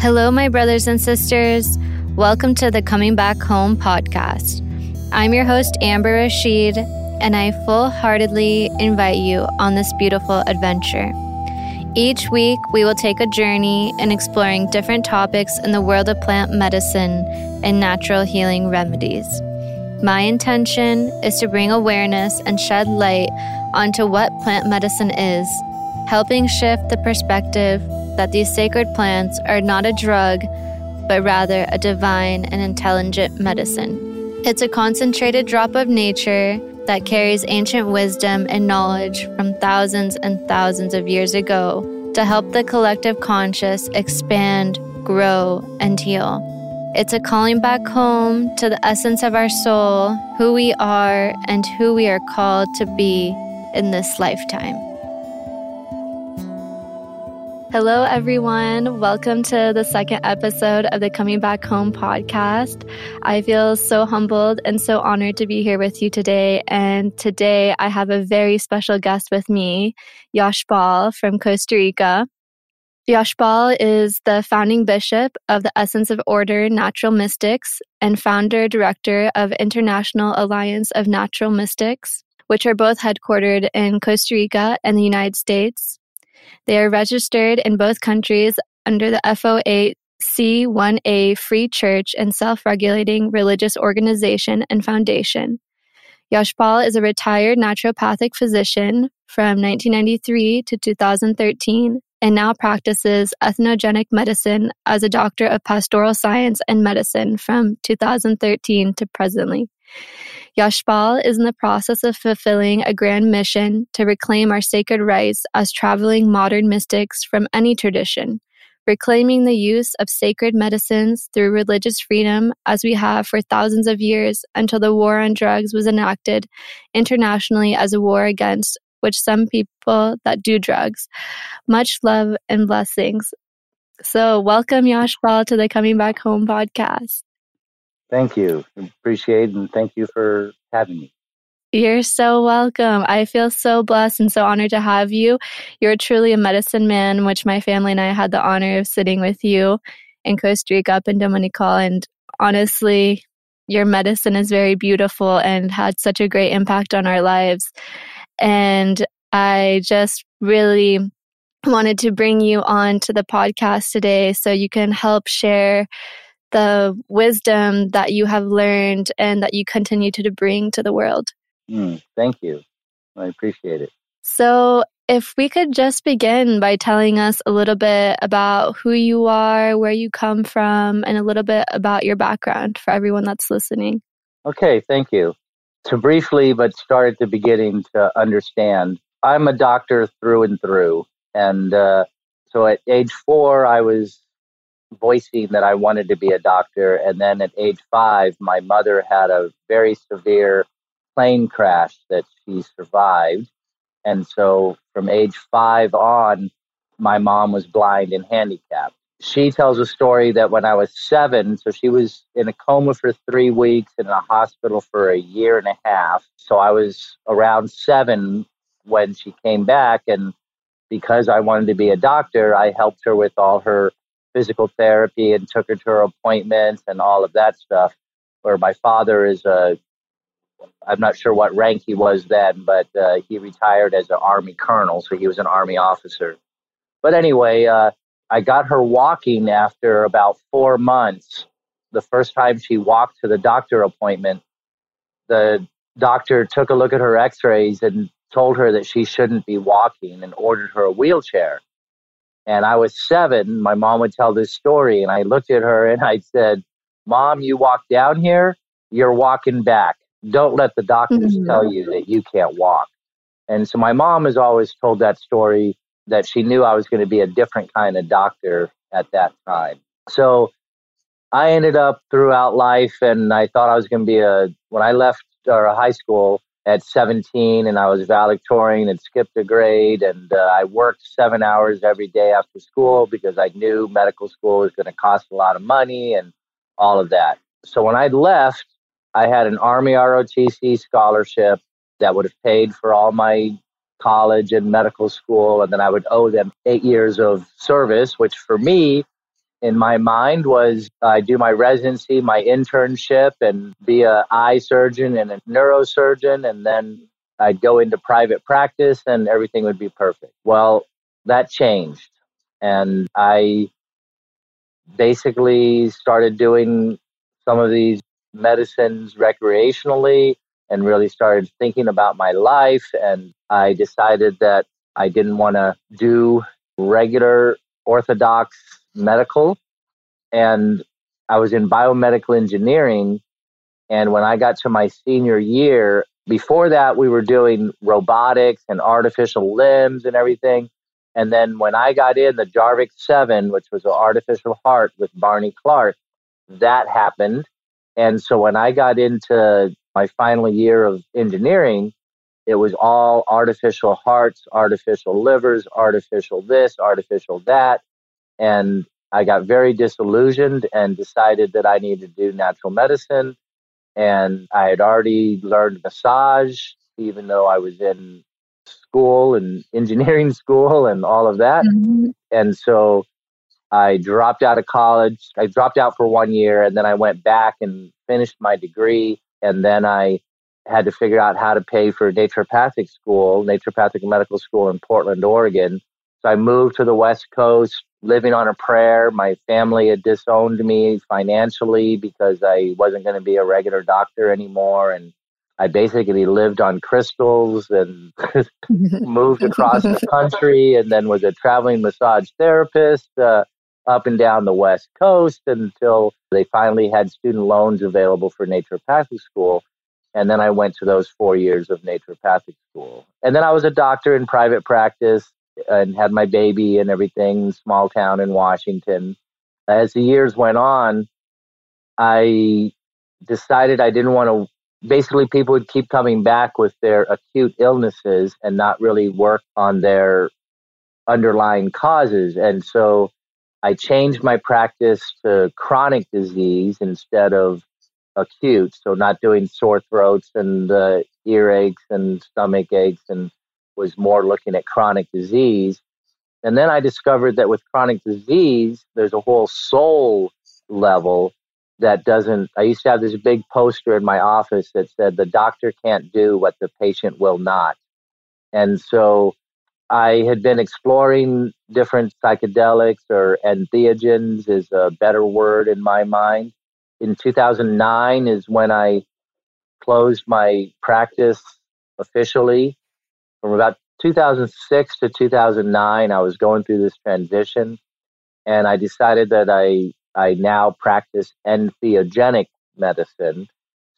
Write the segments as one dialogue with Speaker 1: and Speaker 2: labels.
Speaker 1: Hello, my brothers and sisters. Welcome to the Coming Back Home podcast. I'm your host, Amber Rashid, and I full heartedly invite you on this beautiful adventure. Each week, we will take a journey in exploring different topics in the world of plant medicine and natural healing remedies. My intention is to bring awareness and shed light onto what plant medicine is, helping shift the perspective that these sacred plants are not a drug, but rather a divine and intelligent medicine. It's a concentrated drop of nature that carries ancient wisdom and knowledge from thousands and thousands of years ago to help the collective conscious expand, grow, and heal. It's a calling back home to the essence of our soul, who we are, and who we are called to be in this lifetime. Hello, everyone. Welcome to the second episode of the Coming Back Home podcast. I feel so humbled and so honored to be here with you today. And today I have a very special guest with me, Yashpal from Costa Rica. Yashpal is the founding bishop of the Essene of Order Natural Mystics and founder director of International Alliance of Natural Mystics, which are both headquartered in Costa Rica and the United States. They are registered in both countries under the 508 C1A Free Church and self regulating religious organization and foundation. Yashpal is a retired naturopathic physician from 1993 to 2013 and now practices entheogenic medicine as a doctor of pastoral science and medicine from 2013 to presently. Yashpal is in the process of fulfilling a grand mission to reclaim our sacred rights as traveling modern mystics from any tradition, reclaiming the use of sacred medicines through religious freedom as we have for thousands of years until the war on drugs was enacted internationally as a war against which some people that do drugs. Much love and blessings. So, welcome Yashpal to the Coming Back Home podcast.
Speaker 2: Thank you. Appreciate and thank you for having me.
Speaker 1: You're so welcome. I feel so blessed and so honored to have you. You're truly a medicine man, which my family and I had the honor of sitting with you in Costa Rica up in Dominical. And honestly, your medicine is very beautiful and had such a great impact on our lives. And I just really wanted to bring you on to the podcast today so you can help share the wisdom that you have learned and that you continue to bring to the world.
Speaker 2: Mm, thank you. I appreciate it.
Speaker 1: So, if we could just begin by telling us a little bit about who you are, where you come from, and a little bit about your background for everyone that's listening.
Speaker 2: Okay, thank you. To briefly, but start at the beginning to understand, I'm a doctor through and through. And uh, so at age four, I was voicing that I wanted to be a doctor. And then at age five, my mother had a very severe plane crash that she survived. And so from age five on, my mom was blind and handicapped. She tells a story that when I was seven, so she was in a coma for three weeks and in a hospital for a year and a half. So I was around seven when she came back. And because I wanted to be a doctor, I helped her with all her physical therapy and took her to her appointments and all of that stuff. Where my father is a, I'm not sure what rank he was then, but uh, he retired as an Army colonel, so he was an Army officer. But anyway, uh, I got her walking after about four months. The first time she walked to the doctor appointment, the doctor took a look at her x rays and told her that she shouldn't be walking and ordered her a wheelchair. And I was seven. My mom would tell this story, and I looked at her and I said, Mom, you walk down here, you're walking back. Don't let the doctors mm-hmm. tell you that you can't walk. And so my mom has always told that story that she knew I was going to be a different kind of doctor at that time. So I ended up throughout life, and I thought I was going to be a, when I left uh, high school, at 17 and I was valedictorian and skipped a grade. And uh, I worked seven hours every day after school because I knew medical school was going to cost a lot of money and all of that. So when I left, I had an Army ROTC scholarship that would have paid for all my college and medical school. And then I would owe them eight years of service, which for me in my mind was I do my residency, my internship, and be a eye surgeon and a neurosurgeon, and then I'd go into private practice, and everything would be perfect. Well, that changed, and I basically started doing some of these medicines recreationally and really started thinking about my life. And I decided that I didn't want to do regular orthodox medical. And I was in biomedical engineering. And when I got to my senior year, before that, we were doing robotics and artificial limbs and everything. And then when I got in the Jarvik 7, which was an artificial heart with Barney Clark, that happened. And so when I got into my final year of engineering, it was all artificial hearts, artificial livers, artificial this, artificial that. And I got very disillusioned and decided that I needed to do natural medicine. And I had already learned massage, even though I was in school and engineering school and all of that. Mm-hmm. And so I dropped out of college. I dropped out for one year and then I went back and finished my degree. And then I had to figure out how to pay for naturopathic school, naturopathic medical school in Portland, Oregon. So I moved to the West Coast, living on a prayer. My family had disowned me financially because I wasn't going to be a regular doctor anymore. And I basically lived on crystals and moved across the country and then was a traveling massage therapist uh, up and down the West Coast until they finally had student loans available for naturopathic school. And then I went to those four years of naturopathic school. And then I was a doctor in private practice and had my baby and everything, small town in Washington. As the years went on, I decided I didn't want to basically people would keep coming back with their acute illnesses and not really work on their underlying causes. And so I changed my practice to chronic disease instead of acute. So not doing sore throats and uh, earaches and stomach aches and was more looking at chronic disease. And then I discovered that with chronic disease, there's a whole soul level that doesn't i used to have this big poster in my office that said the doctor can't do what the patient will not. And so i had been exploring different psychedelics or entheogens is a better word in my mind. In 2009 is when i closed my practice officially from about 2006 to 2009 i was going through this transition and i decided that i I now practice entheogenic medicine.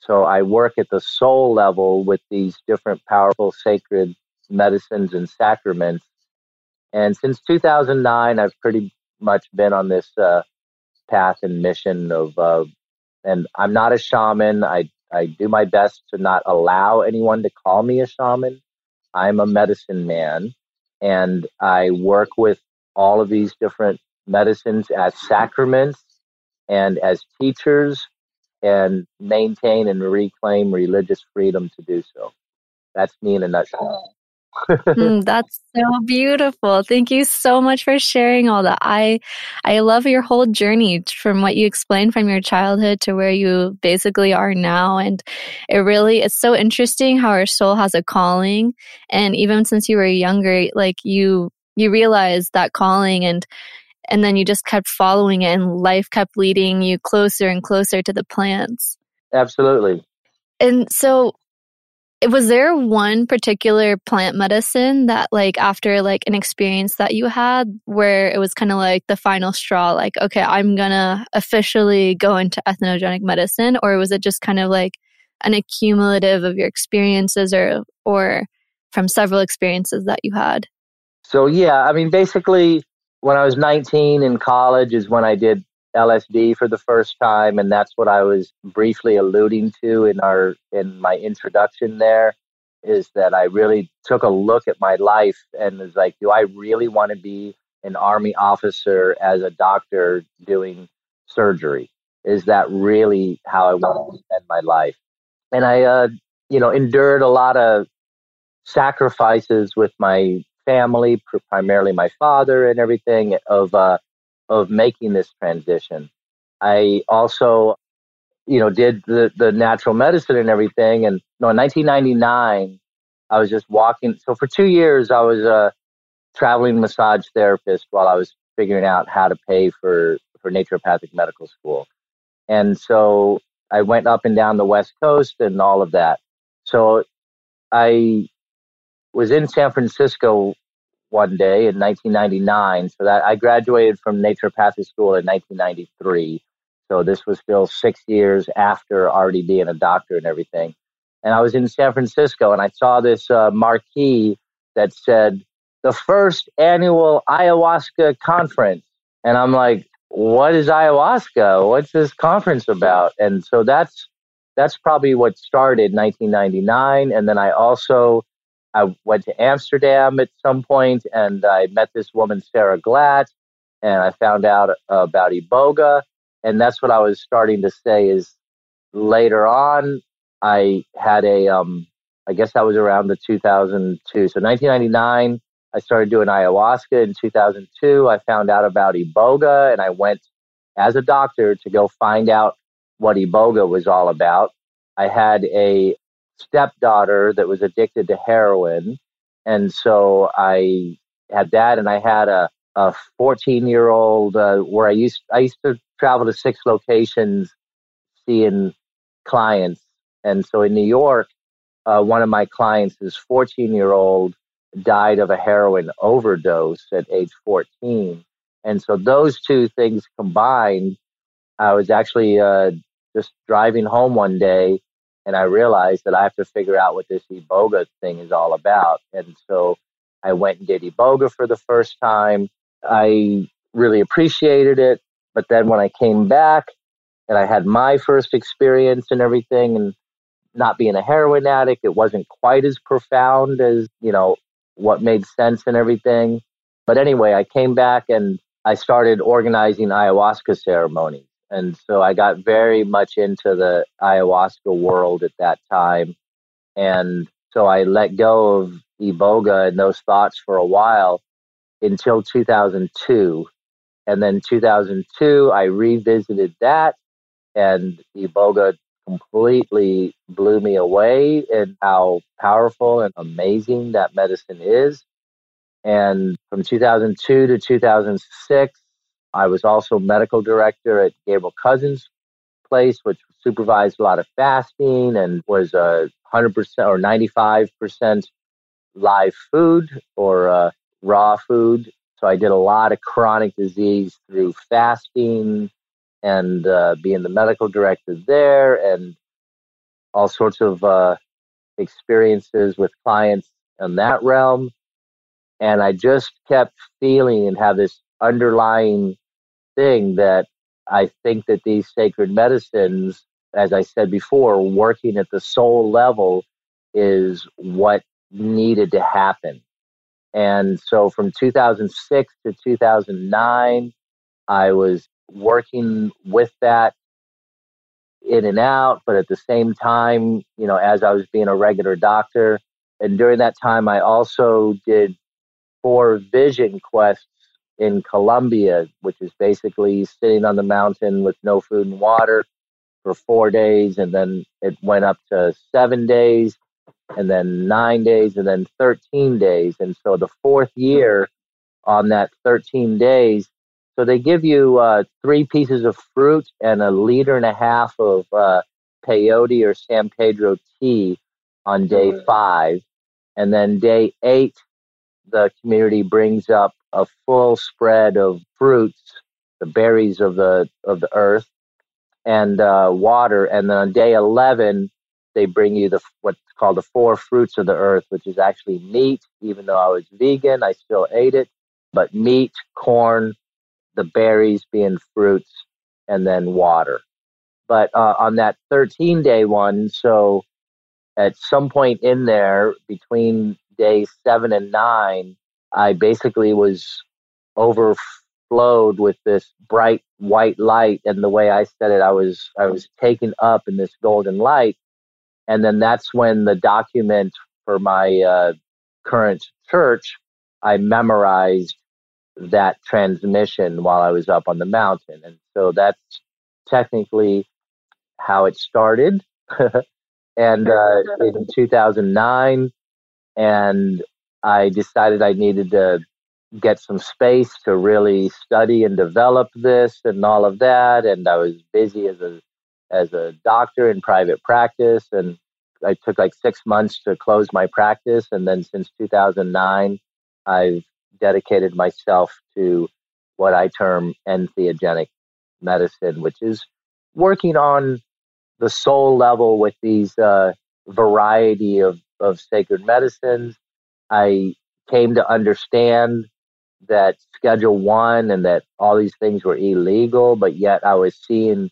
Speaker 2: So I work at the soul level with these different powerful sacred medicines and sacraments. And since 2009, I've pretty much been on this uh, path and mission of, uh, and I'm not a shaman. I, I do my best to not allow anyone to call me a shaman. I'm a medicine man, and I work with all of these different medicines as sacraments and as teachers and maintain and reclaim religious freedom to do so. That's me in a nutshell.
Speaker 1: Mm, that's so beautiful. Thank you so much for sharing all that. I I love your whole journey from what you explained from your childhood to where you basically are now and it really it's so interesting how our soul has a calling and even since you were younger like you you realized that calling and and then you just kept following it and life kept leading you closer and closer to the plants
Speaker 2: absolutely
Speaker 1: and so was there one particular plant medicine that like after like an experience that you had where it was kind of like the final straw like okay i'm gonna officially go into entheogenic medicine? Or was it just kind of like an accumulative of your experiences or or from several experiences that you had?
Speaker 2: So yeah i mean basically when I was 19 in college is when I did LSD for the first time, and that's what I was briefly alluding to in our in my introduction. There is that I really took a look at my life and was like, do I really want to be an army officer as a doctor doing surgery? Is that really how I want to spend my life? And I, uh, you know, endured a lot of sacrifices with my family, primarily my father and everything, of uh, of making this transition. I also, you know, did the, the natural medicine and everything. And you know, in 1999, I was just walking. So for two years, I was a traveling massage therapist while I was figuring out how to pay for, for naturopathic medical school. And so I went up and down the West Coast and all of that. So I was in San Francisco one day in 1999. So that I graduated from naturopathic school in 1993. So this was still six years after already being a doctor and everything. And I was in San Francisco and I saw this uh, marquee that said the first annual ayahuasca conference. And I'm like, what is ayahuasca? What's this conference about? And so that's that's probably what started 1999. And then I also I went to Amsterdam at some point and I met this woman, Sarah Glatt, and I found out about Iboga. And that's what I was starting to say is later on, I had a, um, I guess that was around the 2002. So 1999, I started doing ayahuasca. In 2002, I found out about Iboga and I went as a doctor to go find out what Iboga was all about. I had a stepdaughter that was addicted to heroin. And so I had that and I had a, a 14 year old uh, where I used, I used to travel to six locations seeing clients. And so in New York, uh, one of my clients, this 14 year old, died of a heroin overdose at age 14. And so those two things combined, I was actually uh, just driving home one day and I realized that I have to figure out what this Iboga thing is all about. And so I went and did Iboga for the first time. I really appreciated it. But then when I came back and I had my first experience and everything, and not being a heroin addict, it wasn't quite as profound as, you know, what made sense and everything. But anyway, I came back and I started organizing ayahuasca ceremonies. And so I got very much into the ayahuasca world at that time. And so I let go of Iboga and those thoughts for a while until 2002. And then 2002, I revisited that, and Iboga completely blew me away and how powerful and amazing that medicine is. And from 2002 to 2006, I was also medical director at Gabriel Cousens place, which supervised a lot of fasting and was a hundred percent or ninety five percent live food or uh, raw food. So I did a lot of chronic disease through fasting and uh, being the medical director there, and all sorts of uh, experiences with clients in that realm. And I just kept feeling and have this underlying thing that I think that these sacred medicines, as I said before, working at the soul level is what needed to happen. And so from 2006 to 2009, I was working with that in and out, but at the same time, you know, as I was being a regular doctor. And during that time, I also did four vision quests in Colombia, which is basically sitting on the mountain with no food and water for four days. And then it went up to seven days, and then nine days, and then 13 days. And so the fourth year on that 13 days, so they give you uh, three pieces of fruit and a liter and a half of uh, peyote or San Pedro tea on day mm. five. And then day eight, the community brings up a full spread of fruits, the berries of the of the earth, and uh, water. And then on day eleven, they bring you the what's called the four fruits of the earth, which is actually meat. Even though I was vegan, I still ate it. But meat, corn, the berries being fruits, and then water. But uh, on that 13 day one, so at some point in there between day seven and nine, I basically was overflowed with this bright white light. And the way I said it, I was I was taken up in this golden light. And then that's when the document for my uh, current church I memorized that transmission while I was up on the mountain. And so that's technically how it started. and uh, in 2009, and I decided I needed to get some space to really study and develop this and all of that. And I was busy as a as a doctor in private practice, and I took like six months to close my practice. And then since 2009, I've dedicated myself to what I term entheogenic medicine, which is working on the soul level with these uh, variety of, of sacred medicines. I came to understand that Schedule One and that all these things were illegal, but yet I was seeing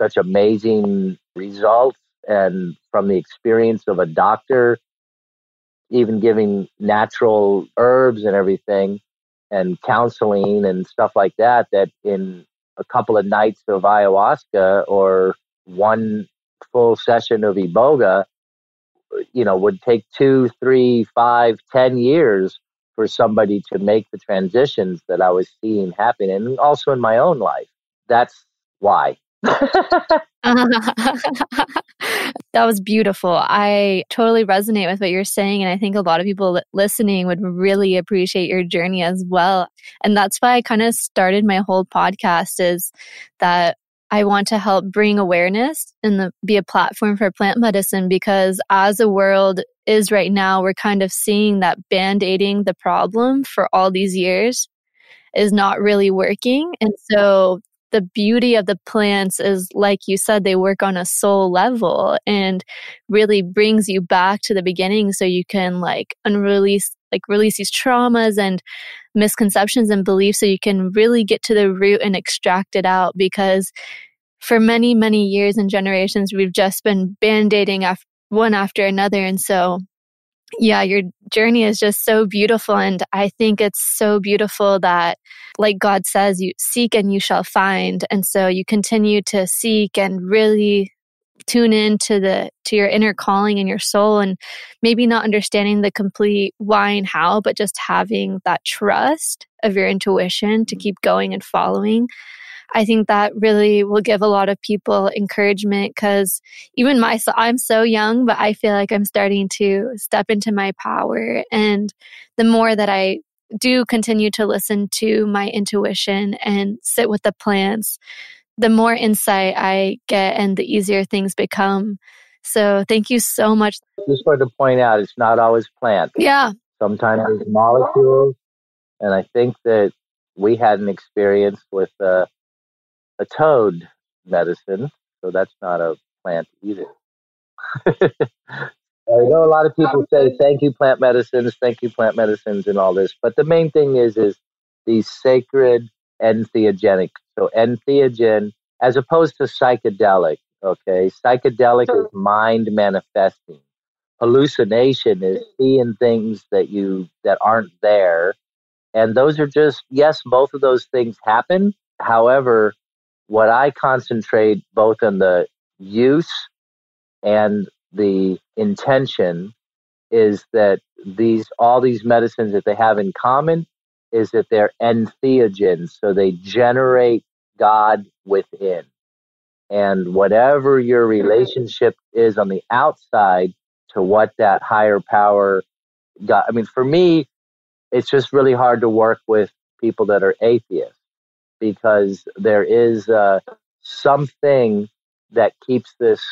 Speaker 2: such amazing results. And from the experience of a doctor, even giving natural herbs and everything, and counseling and stuff like that, that in a couple of nights of ayahuasca or one full session of iboga, you know, would take two, three, five, ten years for somebody to make the transitions that I was seeing happen, and also in my own life. That's why. that
Speaker 1: was beautiful. I totally resonate with what you're saying. And I think a lot of people listening would really appreciate your journey as well. And that's why I kind of started my whole podcast is that I want to help bring awareness and the, be a platform for plant medicine because as the world is right now, we're kind of seeing that band aiding the problem for all these years is not really working. And so the beauty of the plants is, like you said, they work on a soul level and really brings you back to the beginning so you can like unrelease, like release these traumas and misconceptions and beliefs so you can really get to the root and extract it out because for many, many years and generations, we've just been band aiding af- one after another. And so, yeah, your journey is just so beautiful. And I think it's so beautiful that, like God says, you seek and you shall find. And so you continue to seek and really tune in to the to your inner calling and your soul and maybe not understanding the complete why and how but just having that trust of your intuition to keep going and following I think that really will give a lot of people encouragement because even myself, I'm so young, but I feel like I'm starting to step into my power. And the more that I do continue to listen to my intuition and sit with the plants, the more insight I get and the easier things become. So thank you so much.
Speaker 2: Just wanted to point out it's not always plants.
Speaker 1: Yeah.
Speaker 2: Sometimes it's molecules. And I think that we had an experience with uh, a toad medicine, so that's not a plant either. I know a lot of people say thank you plant medicines, thank you plant medicines, and all this, but the main thing is is these sacred entheogenic. So entheogen, as opposed to psychedelic. Okay, psychedelic is mind manifesting. Hallucination is seeing things that you that aren't there, and those are just yes, both of those things happen. However, what I concentrate both on the use and the intention is that these all these medicines that they have in common is that they're entheogens, so they generate God within. And whatever your relationship is on the outside to what that higher power got. I mean, for me, it's just really hard to work with people that are atheists because there is uh, something that keeps this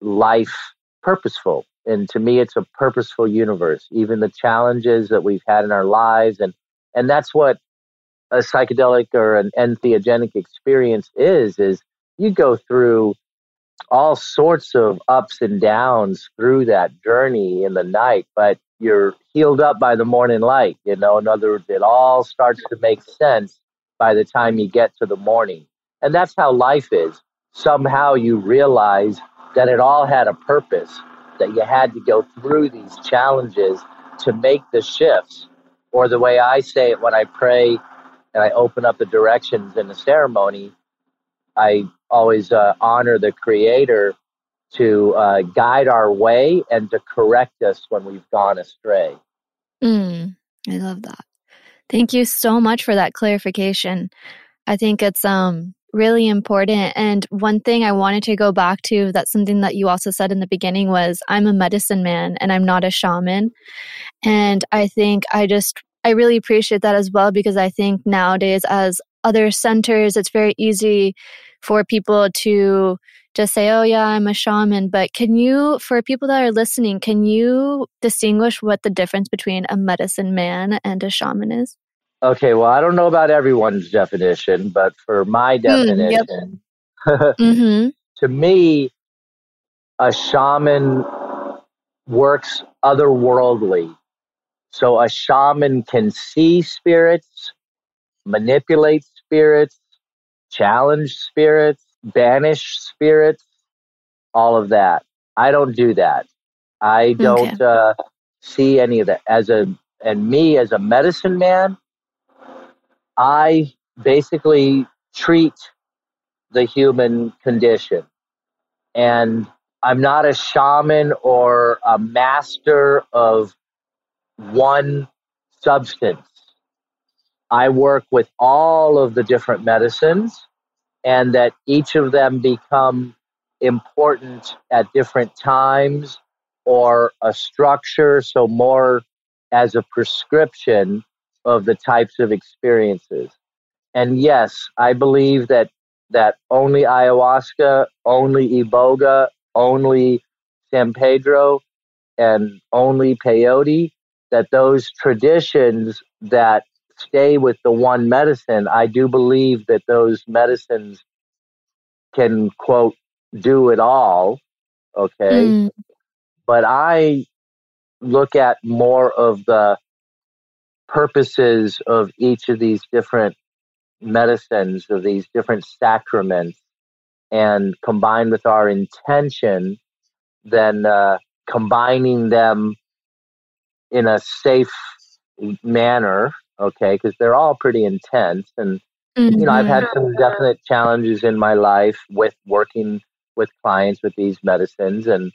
Speaker 2: life purposeful. And to me, it's a purposeful universe. Even the challenges that we've had in our lives, and and that's what a psychedelic or an entheogenic experience is. Is you go through all sorts of ups and downs through that journey in the night, but you're healed up by the morning light. You know, in other words, it all starts to make sense by the time you get to the morning. And that's how life is. Somehow you realize that it all had a purpose, that you had to go through these challenges to make the shifts. Or the way I say it when I pray and I open up the directions in the ceremony, I always uh, honor the Creator to uh, guide our way and to correct us when we've gone astray.
Speaker 1: Mm, I love that. Thank you so much for that clarification. I think it's um really important. And one thing I wanted to go back to that's something that you also said in the beginning was I'm a medicine man and I'm not a shaman. And I think I just I really appreciate that as well because I think nowadays as other centers it's very easy for people to just say, oh, yeah, I'm a shaman. But can you, for people that are listening, can you distinguish what the difference between a medicine man and a shaman is?
Speaker 2: Okay, well, I don't know about everyone's definition, but for my definition, mm, yep. mm-hmm. to me, a shaman works otherworldly. So a shaman can see spirits, manipulate spirits, challenge spirits, banish spirits, all of that. I don't do that. I don't okay. uh, see any of that. As a and me as a medicine man, I basically treat the human condition, and I'm not a shaman or a master of one substance. I work with all of the different medicines and that each of them become important at different times or a structure, so more as a prescription of the types of experiences. And yes, I believe that that only ayahuasca, only iboga, only San Pedro, and only peyote, that those traditions that stay with the one medicine, I do believe that those medicines can, quote, do it all. Okay. Mm. But I look at more of the purposes of each of these different medicines, of these different sacraments, and combined with our intention, then uh, combining them in a safe manner okay because they're all pretty intense and mm-hmm. you know i've had some definite challenges in my life with working with clients with these medicines and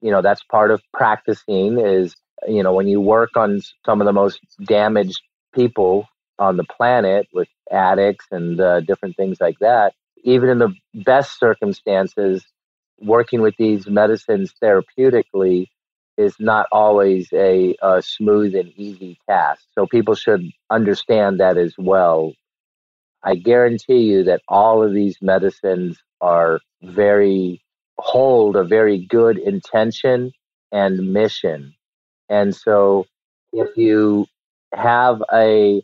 Speaker 2: you know that's part of practicing is you know when you work on some of the most damaged people on the planet with addicts and uh, different things like that even in the best circumstances working with these medicines therapeutically is not always a, a, smooth and easy task. So people should understand that as well. I guarantee you that all of these medicines are very, hold a very good intention and mission. And so if you have a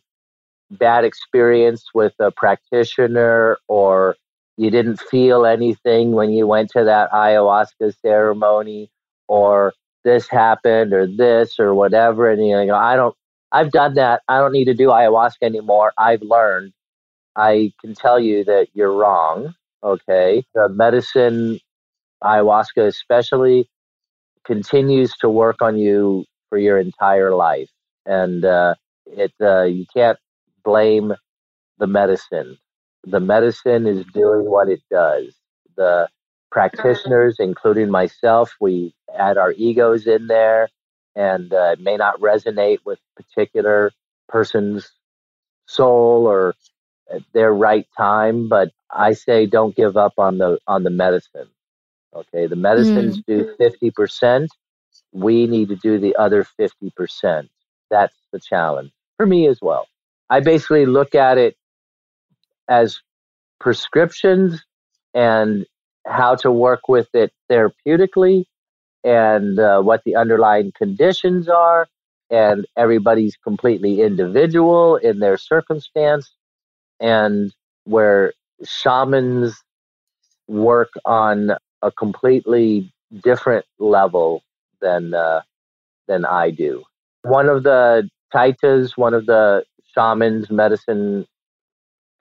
Speaker 2: bad experience with a practitioner or you didn't feel anything when you went to that ayahuasca ceremony or this happened or this or whatever. And you know, I don't, I've done that. I don't need to do ayahuasca anymore. I've learned. I can tell you that you're wrong. Okay. The medicine, ayahuasca especially, continues to work on you for your entire life. And uh, it, uh, you can't blame the medicine. The medicine is doing what it does. The practitioners, including myself, we add our egos in there, and uh, it may not resonate with particular person's soul or their right time. But I say don't give up on the on the medicine. Okay, the medicines mm. do fifty percent. We need to do the other fifty percent. That's the challenge for me as well. I basically look at it as prescriptions and how to work with it therapeutically and uh, what the underlying conditions are. And everybody's completely individual in their circumstance. And where shamans work on a completely different level than uh, than I do. One of the taitas, one of the shamans, medicine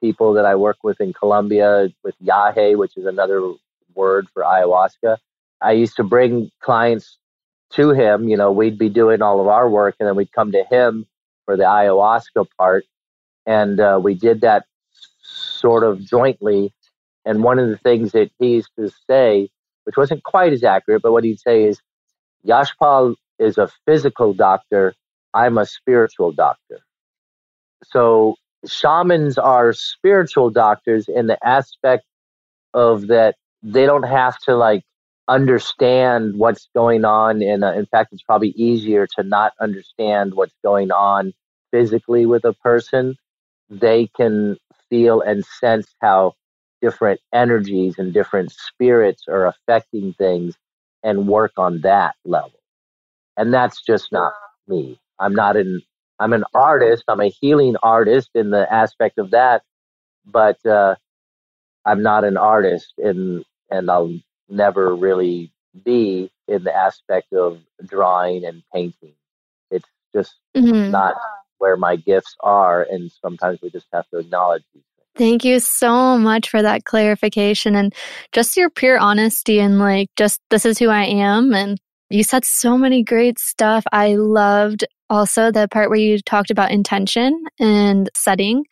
Speaker 2: people that I work with in Colombia, with Yahe, which is another word for ayahuasca. I used to bring clients to him. You know, we'd be doing all of our work, and then we'd come to him for the ayahuasca part, and uh, we did that sort of jointly. And one of the things that he used to say, which wasn't quite as accurate, but what he'd say is, Yashpal is a physical doctor. I'm a spiritual doctor. so shamans are spiritual doctors in the aspect of that they don't have to like understand what's going on and in fact it's probably easier to not understand what's going on physically with a person. They can feel and sense how different energies and different spirits are affecting things and work on that level. And that's just not me. I'm not an i'm an artist. I'm a healing artist in the aspect of that. But uh, i'm not an artist and and i'll never really be in the aspect of drawing and painting. It's just mm-hmm. not where my gifts are, and sometimes we just have to acknowledge these things.
Speaker 1: Thank you so much for that clarification and just your pure honesty and like just this is who I am and you said so many great stuff. I loved also the part where you talked about intention and setting.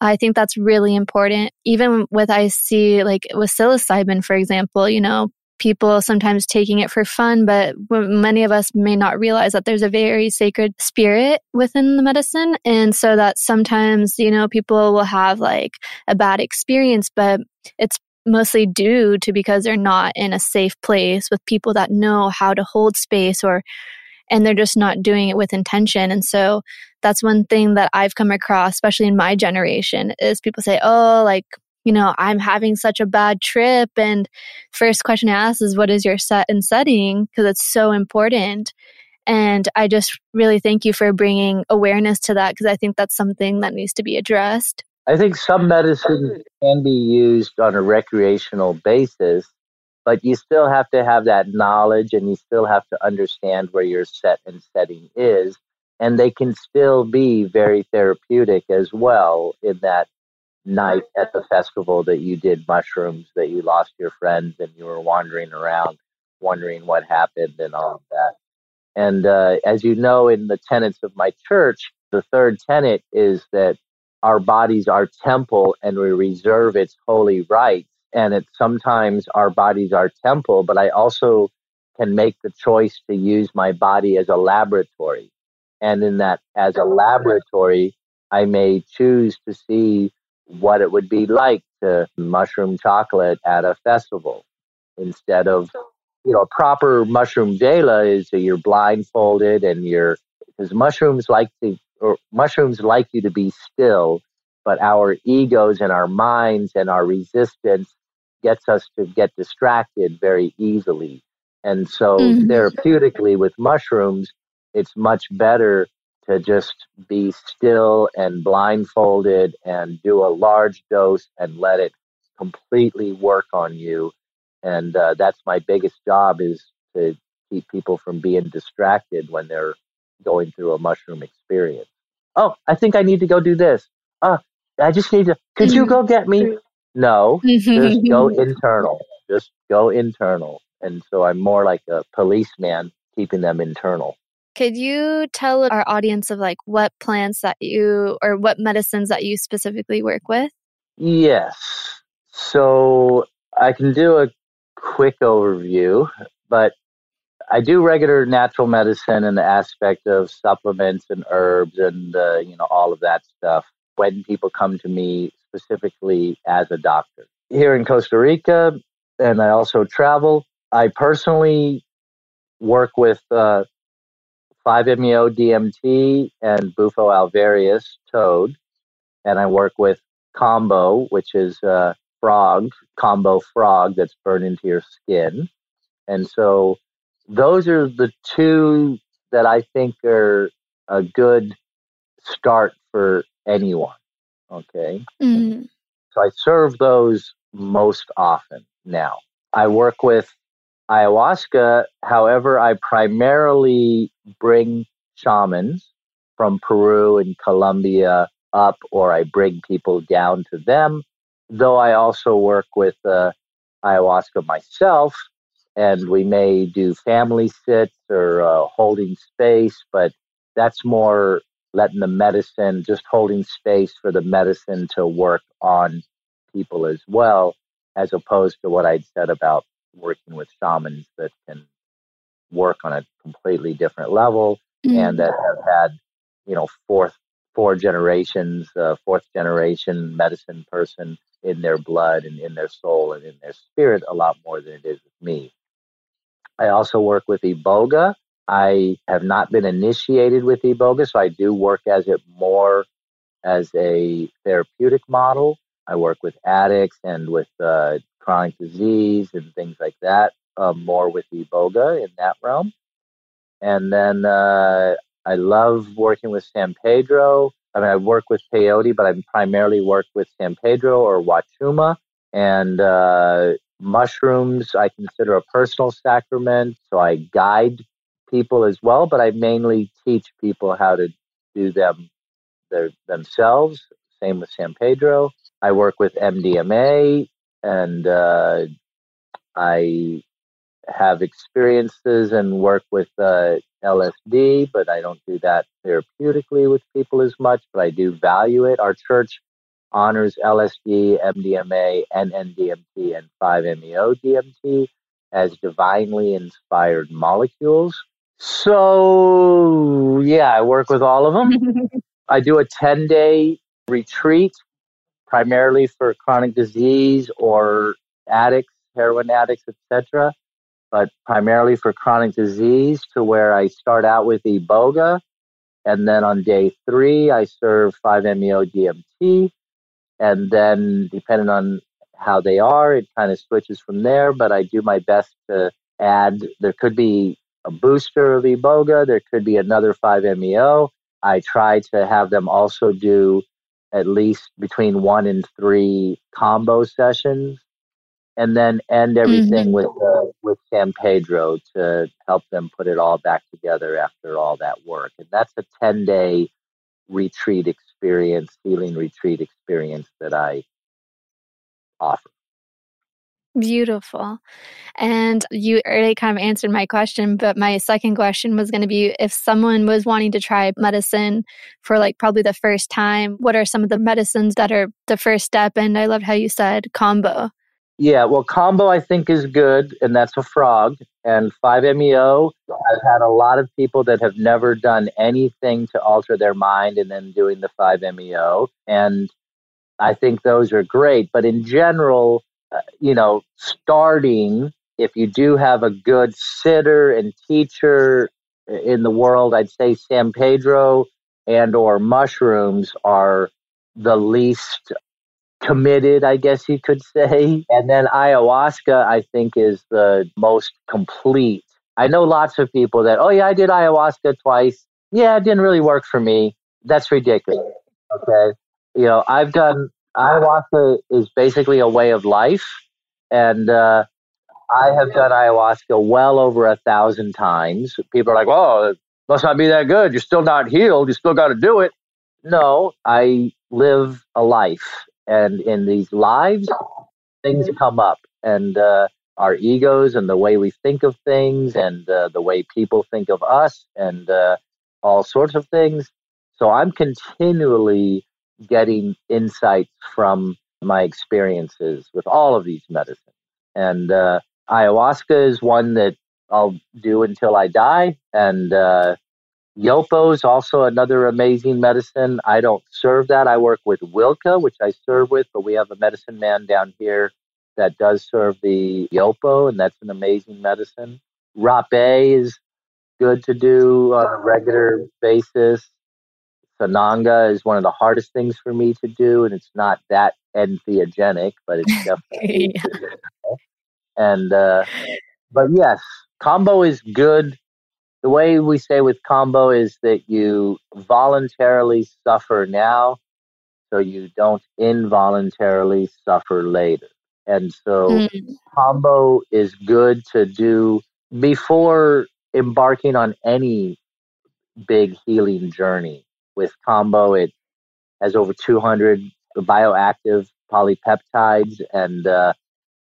Speaker 1: I think that's really important. Even with I see like with psilocybin, for example, you know, people sometimes taking it for fun, but many of us may not realize that there's a very sacred spirit within the medicine. And so that sometimes, you know, people will have like a bad experience, but it's mostly due to because they're not in a safe place with people that know how to hold space or and they're just not doing it with intention. And so that's one thing that I've come across, especially in my generation, is people say, oh, like, you know, I'm having such a bad trip. And first question I ask is, what is your set and setting? Because it's so important. And I just really thank you for bringing awareness to that because I think that's something that needs to be addressed.
Speaker 2: I think some medicine can be used on a recreational basis but you still have to have that knowledge and you still have to understand where your set and setting is. And they can still be very therapeutic as well in that night at the festival that you did mushrooms that you lost your friends and you were wandering around wondering what happened and all of that. And uh, as you know in the tenets of my church the third tenet is that our bodies are temple and we reserve its holy rights and it's sometimes our bodies are temple, but I also can make the choice to use my body as a laboratory. And in that, as a laboratory, I may choose to see what it would be like to mushroom chocolate at a festival instead of, you know, a proper mushroom gala is you're blindfolded and you're, because mushrooms like to, or mushrooms like you to be still, but our egos and our minds and our resistance gets us to get distracted very easily. And so, mm-hmm. therapeutically, with mushrooms, it's much better to just be still and blindfolded and do a large dose and let it completely work on you. And uh, that's my biggest job is to keep people from being distracted when they're going through a mushroom experience. Oh, I think I need to go do this. Uh, I just need to. Could you mm-hmm. go get me? No, just go internal. Just go internal. And so I'm more like a policeman keeping them internal.
Speaker 1: Could you tell our audience of like what plants that you or what medicines that you specifically work with?
Speaker 2: Yes. So I can do a quick overview, but I do regular natural medicine in the aspect of supplements and herbs and uh, you know all of that stuff. When people come to me specifically as a doctor. Here in Costa Rica, and I also travel, I personally work with uh, 5-MeO DMT and Bufo alvarius toad, and I work with kambo, which is a frog, kambo frog that's burned into your skin. And so those are the two that I think are a good start for anyone. Okay. Mm-hmm. So I serve those most often now. I work with ayahuasca. However, I primarily bring shamans from Peru and Colombia up, or I bring people down to them. Though I also work with uh, ayahuasca myself, and we may do family sits or uh, holding space, but that's more letting the medicine, just holding space for the medicine to work on people as well, as opposed to what I'd said about working with shamans that can work on a completely different level mm-hmm. and that have had, you know, four four generations, uh, fourth generation medicine person in their blood and in their soul and in their spirit a lot more than it is with me. I also work with Iboga. I have not been initiated with Iboga, so I do work as it more as a therapeutic model. I work with addicts and with uh, chronic disease and things like that, uh, more with Iboga in that realm. And then uh, I love working with San Pedro. I mean, I work with peyote, but I primarily work with San Pedro or Wachuma. And uh, mushrooms, I consider a personal sacrament. So I guide people as well, but I mainly teach people how to do them their, themselves. Same with San Pedro. I work with MDMA and uh, I have experiences and work with uh, LSD, but I don't do that therapeutically with people as much, but I do value it. Our church honors LSD, MDMA, and NDMT and 5-MeO DMT as divinely inspired molecules. So, yeah, I work with all of them. I do a 10 day retreat primarily for chronic disease or addicts, heroin addicts, etc but primarily for chronic disease to where I start out with Iboga. And then on day three, I serve 5-MeO DMT. And then depending on how they are, it kind of switches from there. But I do my best to add, there could be a booster of Iboga, there could be another 5-MeO. I try to have them also do at least between one and three kambo sessions and then end everything mm-hmm. with uh, with San Pedro to help them put it all back together after all that work. And that's a ten day retreat experience, healing retreat experience that I offer.
Speaker 1: Beautiful. And you already kind of answered my question, but my second question was going to be if someone was wanting to try medicine for like probably the first time, what are some of the medicines that are the first step? And I loved how you said kambo.
Speaker 2: Yeah, well, kambo I think is good, and that's a frog. And 5-MeO, I've had a lot of people that have never done anything to alter their mind and then doing the 5-MeO. And I think those are great. But in general, you know, starting, if you do have a good sitter and teacher in the world, I'd say San Pedro and or mushrooms are the least committed, I guess you could say. And then ayahuasca, I think, is the most complete. I know lots of people that, oh, yeah, I did ayahuasca twice. Yeah, it didn't really work for me. That's ridiculous. Okay. You know, I've done ayahuasca is basically a way of life. And uh, I have done ayahuasca well over a thousand times. People are like, oh, it must not be that good. You're still not healed. You still got to do it. No, I live a life and in these lives, things come up, and uh, our egos and the way we think of things, and uh, the way people think of us, and uh, all sorts of things. So I'm continually getting insights from my experiences with all of these medicines. And uh, ayahuasca is one that I'll do until I die. And uh, Yopo is also another amazing medicine. I don't serve that. I work with Wilka, which I serve with, but we have a medicine man down here that does serve the Yopo, and that's an amazing medicine. Rapé is good to do on a regular basis. Sananga is one of the hardest things for me to do, and it's not that entheogenic, but it's definitely. yeah. And, uh, but yes, kambo is good the way we say with kambo is that you voluntarily suffer now so you don't involuntarily suffer later. And so mm. kambo is good to do before embarking on any big healing journey. With kambo, it has over 200 bioactive polypeptides, and uh,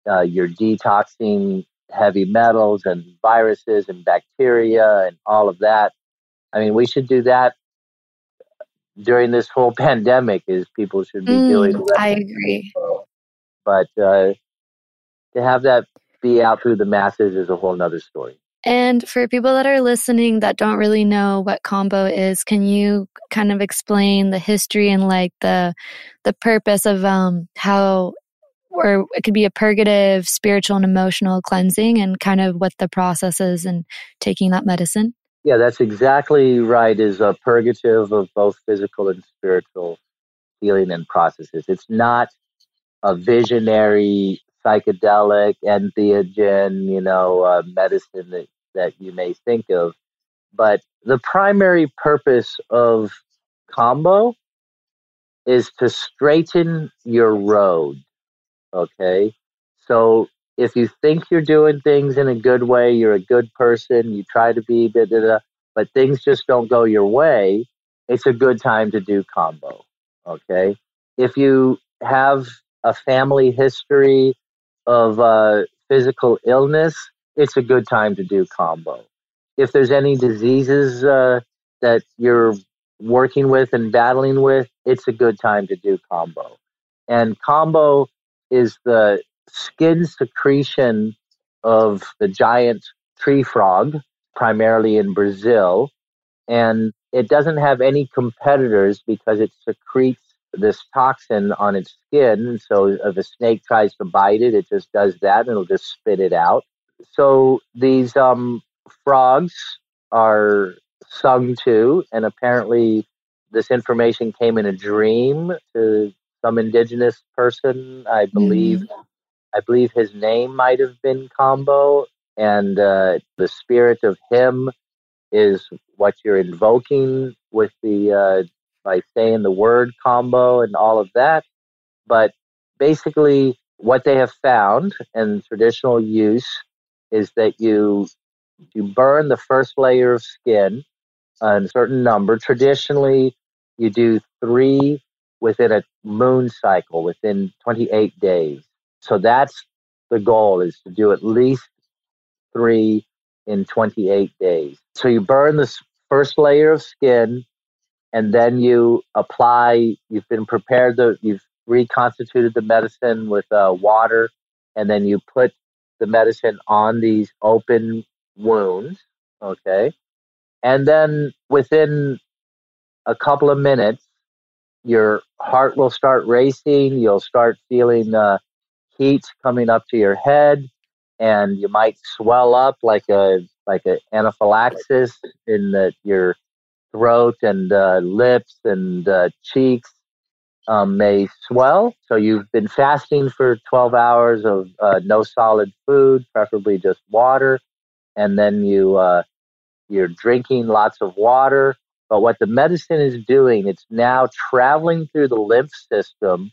Speaker 2: uh, you're detoxing heavy metals and viruses and bacteria and all of that. I mean, we should do that during this whole pandemic. Is people should be mm, doing.
Speaker 1: I agree.
Speaker 2: But uh, to have that be out through the masses is a whole nother story.
Speaker 1: And for people that are listening that don't really know what kambo is, can you kind of explain the history and like the the purpose of um how or it could be a purgative, spiritual and emotional cleansing and kind of what the process is in taking that medicine?
Speaker 2: Yeah, that's exactly right. Is a purgative of both physical and spiritual healing and processes. It's not a visionary psychedelic entheogen, you know, uh, medicine that, that you may think of. But the primary purpose of kambo is to straighten your road. Okay. So if you think you're doing things in a good way, you're a good person, you try to be, da, da, da, but things just don't go your way, it's a good time to do kambo. Okay. If you have a family history of uh, physical illness, it's a good time to do kambo. If there's any diseases uh, that you're working with and battling with, it's a good time to do kambo. And kambo is the skin secretion of the giant tree frog, primarily in Brazil. And it doesn't have any competitors because it secretes this toxin on its skin. So if a snake tries to bite it, it just does that and it'll just spit it out. So these um, frogs are sung to, and apparently this information came in a dream to some indigenous person. I believe, mm-hmm. I believe his name might have been Kambo, and uh, the spirit of him is what you're invoking with the uh, by saying the word kambo and all of that. But basically, what they have found in traditional use is that you you burn the first layer of skin a certain number. Traditionally, you do three within a moon cycle within 28 days. So that's the goal is to do at least three in 28 days. So you burn this first layer of skin and then you apply you've been prepared the you've reconstituted the medicine with uh, water and then you put the medicine on these open wounds okay? And then within a couple of minutes your heart will start racing you'll start feeling uh, heat coming up to your head and you might swell up like a like an anaphylaxis in the, your throat and uh, lips and uh, cheeks um, may swell. So you've been fasting for 12 hours of uh, no solid food, preferably just water, and then you uh, you're drinking lots of water. But what the medicine is doing, it's now traveling through the lymph system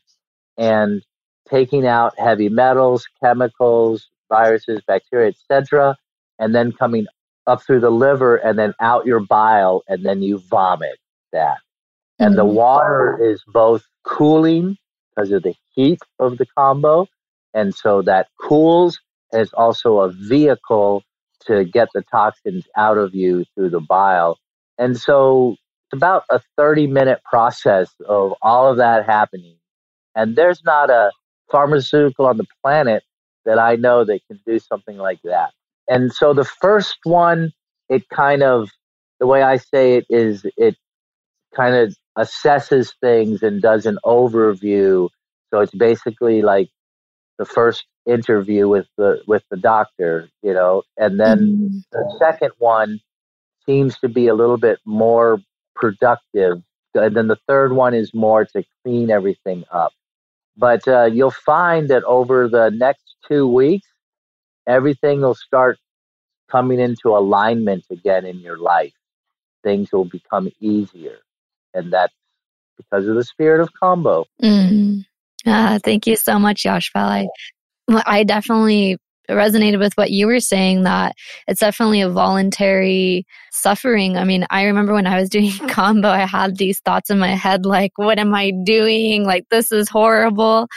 Speaker 2: and taking out heavy metals, chemicals, viruses, bacteria, etc., and then coming up through the liver and then out your bile and then you vomit that. And mm-hmm. the water is both cooling because of the heat of the kambo, And so that cools as also a vehicle to get the toxins out of you through the bile. And so it's about a 30 minute process of all of that happening. And there's not a pharmaceutical on the planet that I know that can do something like that. And so the first one, it kind of, the way I say it is it kind of assesses things and does an overview. So it's basically like the first interview with the with the doctor, you know, and then mm-hmm. the second one seems to be a little bit more productive, and then the third one is more to clean everything up. But uh, you'll find that over the next two weeks, everything will start coming into alignment again in your life. Things will become easier. And that's because of the spirit of kambo.
Speaker 1: Mm. Ah, thank you so much, Yashpal. I, I definitely resonated with what you were saying that it's definitely a voluntary suffering. I mean, I remember when I was doing kambo, I had these thoughts in my head like, what am I doing? Like, this is horrible.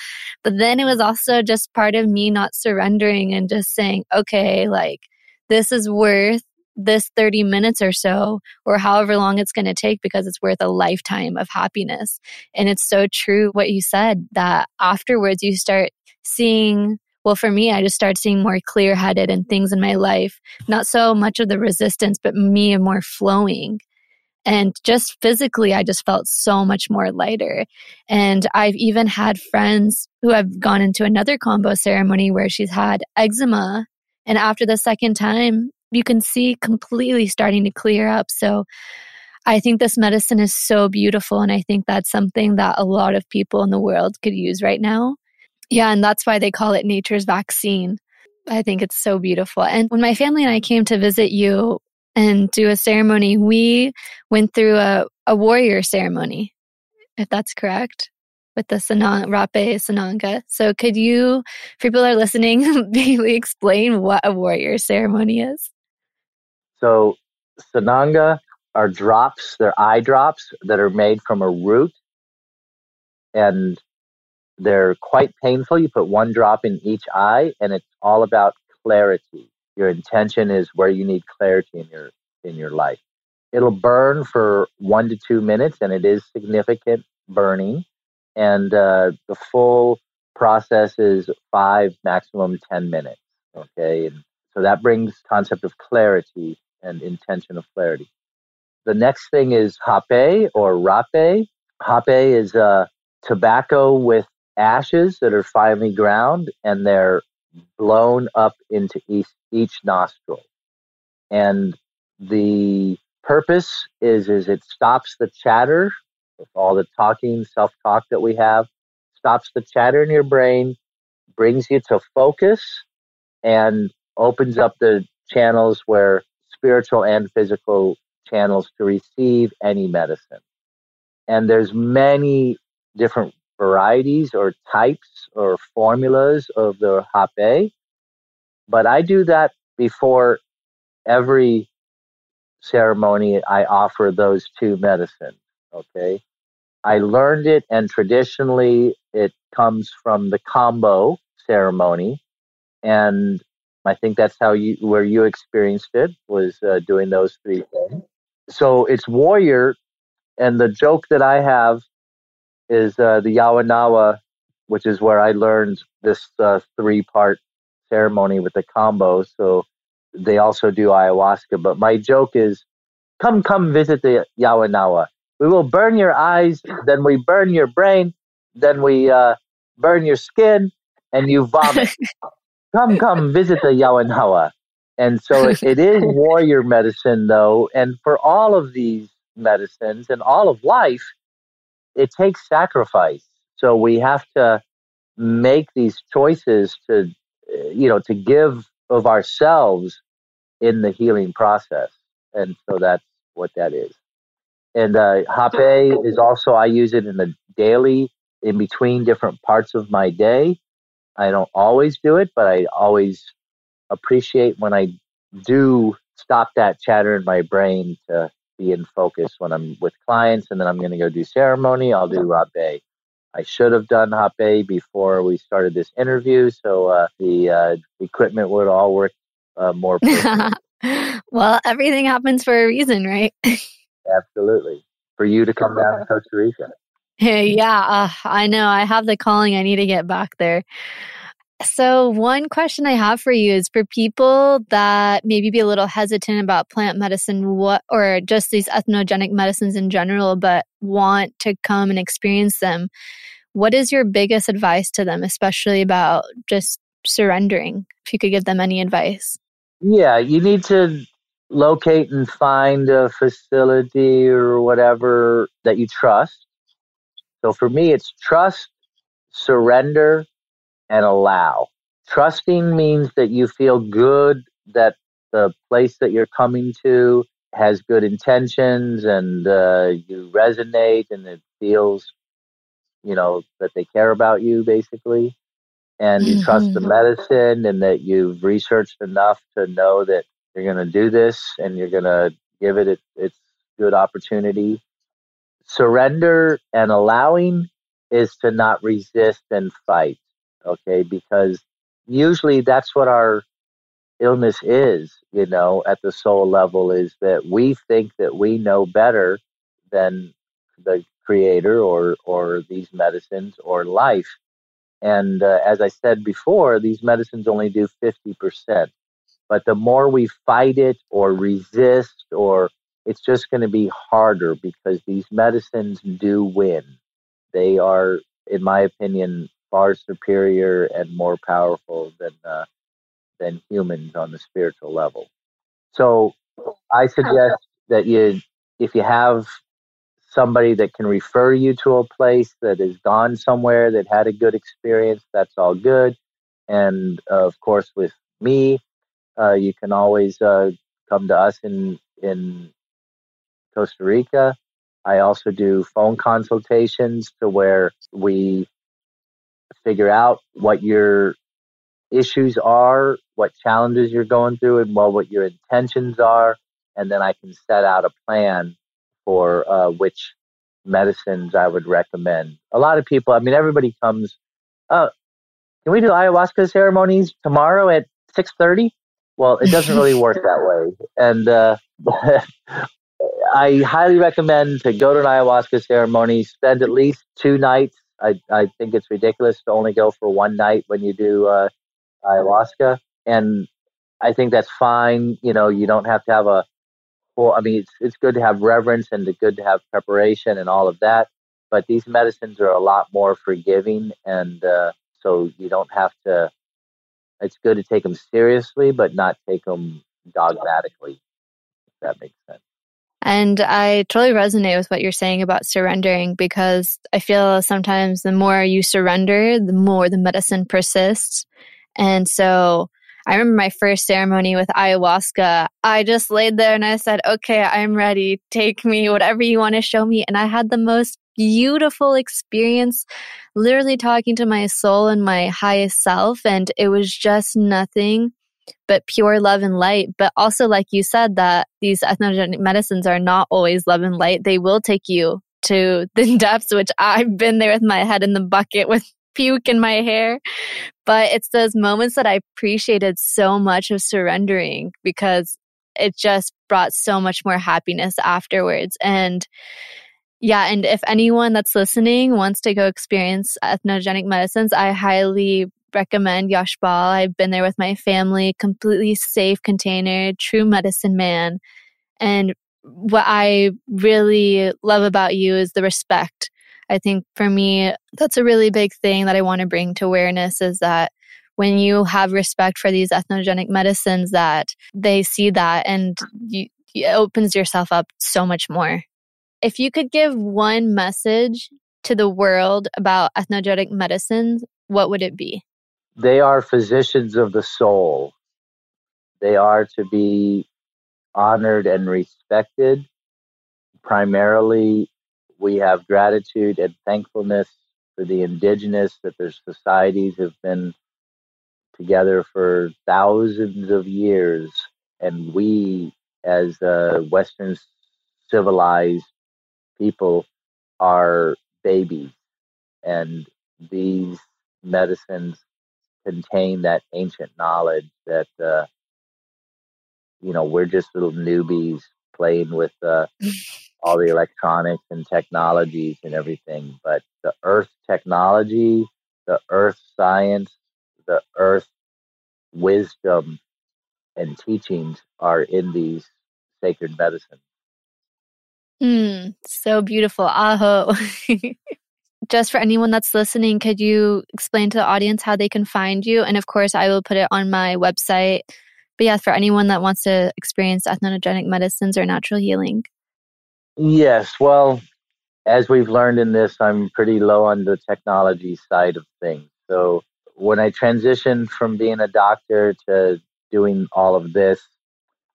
Speaker 1: But then it was also just part of me not surrendering and just saying, okay, like, this is worth this 30 minutes or so, or however long it's going to take, because it's worth a lifetime of happiness. And it's so true what you said that afterwards you start seeing well, for me, I just started seeing more clear headed and things in my life, not so much of the resistance, but me more flowing. And just physically, I just felt so much more lighter. And I've even had friends who have gone into another kambo ceremony where she's had eczema. And after the second time, you can see completely starting to clear up. So I think this medicine is so beautiful. And I think that's something that a lot of people in the world could use right now. Yeah. And that's why they call it nature's vaccine. I think it's so beautiful. And when my family and I came to visit you and do a ceremony, we went through a, a warrior ceremony, if that's correct, with the Sanang, Rapé Sananga. So could you, for people are listening, maybe explain what a warrior ceremony is?
Speaker 2: So Sananga are drops, they're eye drops that are made from a root. And they're quite painful. You put one drop in each eye, and it's all about clarity. Your intention is where you need clarity in your in your life. It'll burn for one to two minutes, and it is significant burning. And uh, the full process is five, maximum ten minutes. Okay, and so that brings concept of clarity and intention of clarity. The next thing is hape or rapé. Hape is uh, tobacco with ashes that are finely ground and they're blown up into each, each nostril. And the purpose is is it stops the chatter with all the talking, self-talk that we have, stops the chatter in your brain, brings you to focus and opens up the channels where spiritual and physical channels to receive any medicine. And there's many different varieties or types or formulas of the hape. But I do that before every ceremony. I offer those two medicines. Okay. I learned it, and traditionally it comes from the kambo ceremony, and I think that's how you where you experienced it was uh, doing those three things. So it's warrior, and the joke that I have is uh, the Yawanawa, which is where I learned this uh, three part ceremony with the kambo. So they also do ayahuasca. But my joke is come, come visit the Yawanawa. We will burn your eyes, then we burn your brain, then we uh, burn your skin, and you vomit. come, come visit the Yawanawa. And so it, it is warrior medicine, though. And for all of these medicines and all of life, it takes sacrifice. So we have to make these choices to, you know, to give of ourselves in the healing process. And so that's what that is. And uh, Hape is also, I use it in the daily, in between different parts of my day. I don't always do it, but I always appreciate when I do stop that chatter in my brain to be in focus when I'm with clients, and then I'm going to go do ceremony. I'll do rapé. I should have done hape before we started this interview, so uh, the uh, equipment would all work uh, more.
Speaker 1: well, everything happens for a reason, right?
Speaker 2: Absolutely. For you to come down to Costa Rica.
Speaker 1: yeah, uh, I know. I have the calling. I need to get back there. So, one question I have for you is for people that maybe be a little hesitant about plant medicine, what or just these ethnogenic medicines in general, but want to come and experience them. What is your biggest advice to them, especially about just surrendering? If you could give them any advice.
Speaker 2: Yeah, you need to locate and find a facility or whatever that you trust. So for me, it's trust, surrender, and allow. Trusting means that you feel good that the place that you're coming to has good intentions and uh, you resonate and it feels, you know, that they care about you basically. And you mm-hmm. trust the mm-hmm. medicine and that you've researched enough to know that you're going to do this and you're going to give it its, its good opportunity. Surrender and allowing is to not resist and fight okay? Because usually that's what our illness is, you know, at the soul level is that we think that we know better than the creator or or these medicines or life And uh, as I said before, these medicines only do 50%. But the more we fight it or resist, or it's just going to be harder because these medicines do win. They are, in my opinion, far superior and more powerful than uh, than humans on the spiritual level. So I suggest that you, if you have somebody that can refer you to a place that has gone somewhere that had a good experience, that's all good. And uh, of course, with me, uh, you can always uh, come to us in in Costa Rica. I also do phone consultations to where we figure out what your issues are, what challenges you're going through, and well, what your intentions are, and then I can set out a plan for uh, which medicines I would recommend. A lot of people, I mean, everybody comes. Uh, can we do ayahuasca ceremonies tomorrow at six thirty? Well, it doesn't really work that way, and uh, I highly recommend to go to an ayahuasca ceremony. Spend at least two nights. I I think it's ridiculous to only go for one night when you do uh, ayahuasca, and I think that's fine. You know, you don't have to have a well. I mean, it's it's good to have reverence and good to have preparation and all of that. But these medicines are a lot more forgiving, and uh, so you don't have to. It's good to take them seriously, but not take them dogmatically. If that makes sense.
Speaker 1: And I totally resonate with what you're saying about surrendering because I feel sometimes the more you surrender, the more the medicine persists. And so I remember my first ceremony with ayahuasca. I just laid there and I said, okay, I'm ready. Take me, whatever you want to show me. And I had the most beautiful experience, literally talking to my soul and my highest self. And it was just nothing but pure love and light. But also, like you said, that these ethnogenic medicines are not always love and light. They will take you to the depths, which I've been there with my head in the bucket with puke in my hair. But it's those moments that I appreciated so much of surrendering because it just brought so much more happiness afterwards. And yeah, and if anyone that's listening wants to go experience ethnogenic medicines, I highly recommend Yashpal. I've been there with my family, completely safe container, true medicine man. And what I really love about you is the respect I think for me, that's a really big thing that I want to bring to awareness is that when you have respect for these ethnogenic medicines, that they see that and you, it opens yourself up so much more. If you could give one message to the world about ethnogenic medicines, what would it be?
Speaker 2: They are physicians of the soul. They are to be honored and respected. Primarily we have gratitude and thankfulness for the indigenous that their societies have been together for thousands of years. And we as uh, western civilized people are babies. And these medicines contain that ancient knowledge that uh, you know we're just little newbies playing with uh, all the electronics and technologies and everything. But the earth technology, the earth science, the earth wisdom and teachings are in these sacred medicines.
Speaker 1: Hmm, so beautiful. Aho. Just for anyone that's listening, could you explain to the audience how they can find you? And of course, I will put it on my website. But yeah, for anyone that wants to experience ethnogenic medicines or natural healing.
Speaker 2: Yes, well, as we've learned in this, I'm pretty low on the technology side of things. So when I transitioned from being a doctor to doing all of this,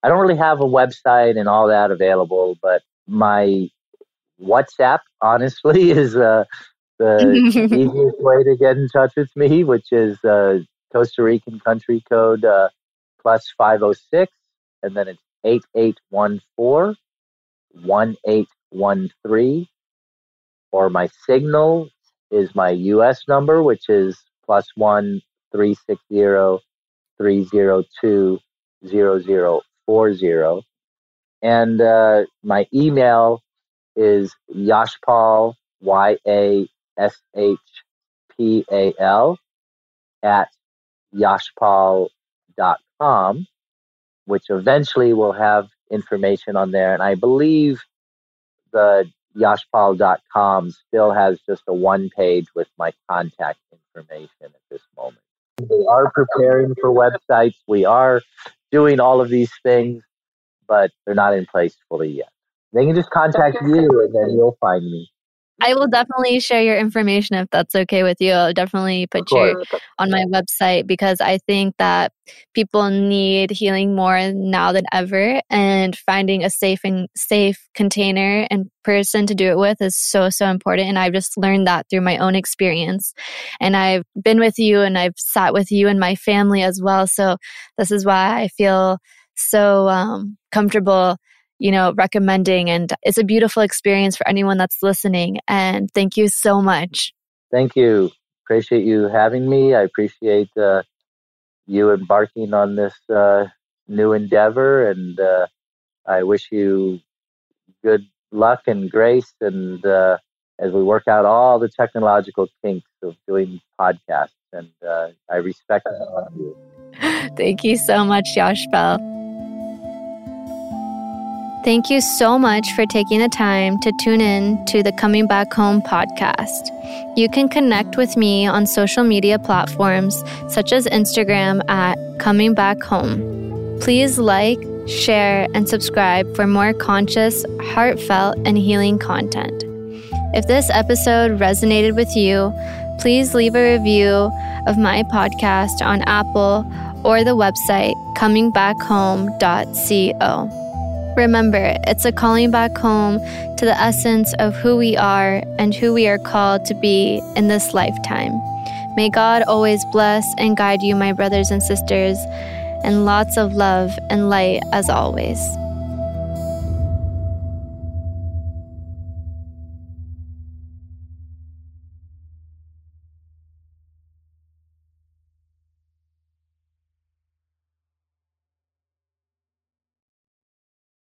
Speaker 2: I don't really have a website and all that available, but my WhatsApp, honestly, is uh, the easiest way to get in touch with me, which is uh, Costa Rican country code uh, plus 506, and then it's 8814 1813, or my signal is my US number, which is plus one three six zero three zero two zero zero four zero. And uh, my email is Yashpal, Y A S H P A L, at yashpal.com, which eventually will have information on there. And I believe the yashpal.com still has just a one page with my contact information at this moment. We are preparing for websites. We are doing all of these things, but they're not in place fully yet. They can just contact you and then you'll find me.
Speaker 1: I will definitely share your information if that's okay with you. I'll definitely put you on my website because I think that people need healing more now than ever and finding a safe and safe container and person to do it with is so so important and I've just learned that through my own experience. And I've been with you and I've sat with you and my family as well. So this is why I feel so um, comfortable you know, recommending. And it's a beautiful experience for anyone that's listening. And thank you so much.
Speaker 2: Thank you. Appreciate you having me. I appreciate uh, you embarking on this uh, new endeavor. And uh, I wish you good luck and grace and uh, as we work out all the technological kinks of doing podcasts. And uh, I respect you.
Speaker 1: Thank you so much, Yashpal. Thank you so much for taking the time to tune in to the Coming Back Home podcast. You can connect with me on social media platforms such as Instagram at Coming Back Home. Please like, share, and subscribe for more conscious, heartfelt, and healing content. If this episode resonated with you, please leave a review of my podcast on Apple or the website comingbackhome.co. Remember, it's a calling back home to the essence of who we are and who we are called to be in this lifetime. May God always bless and guide you, my brothers and sisters, and lots of love and light as always.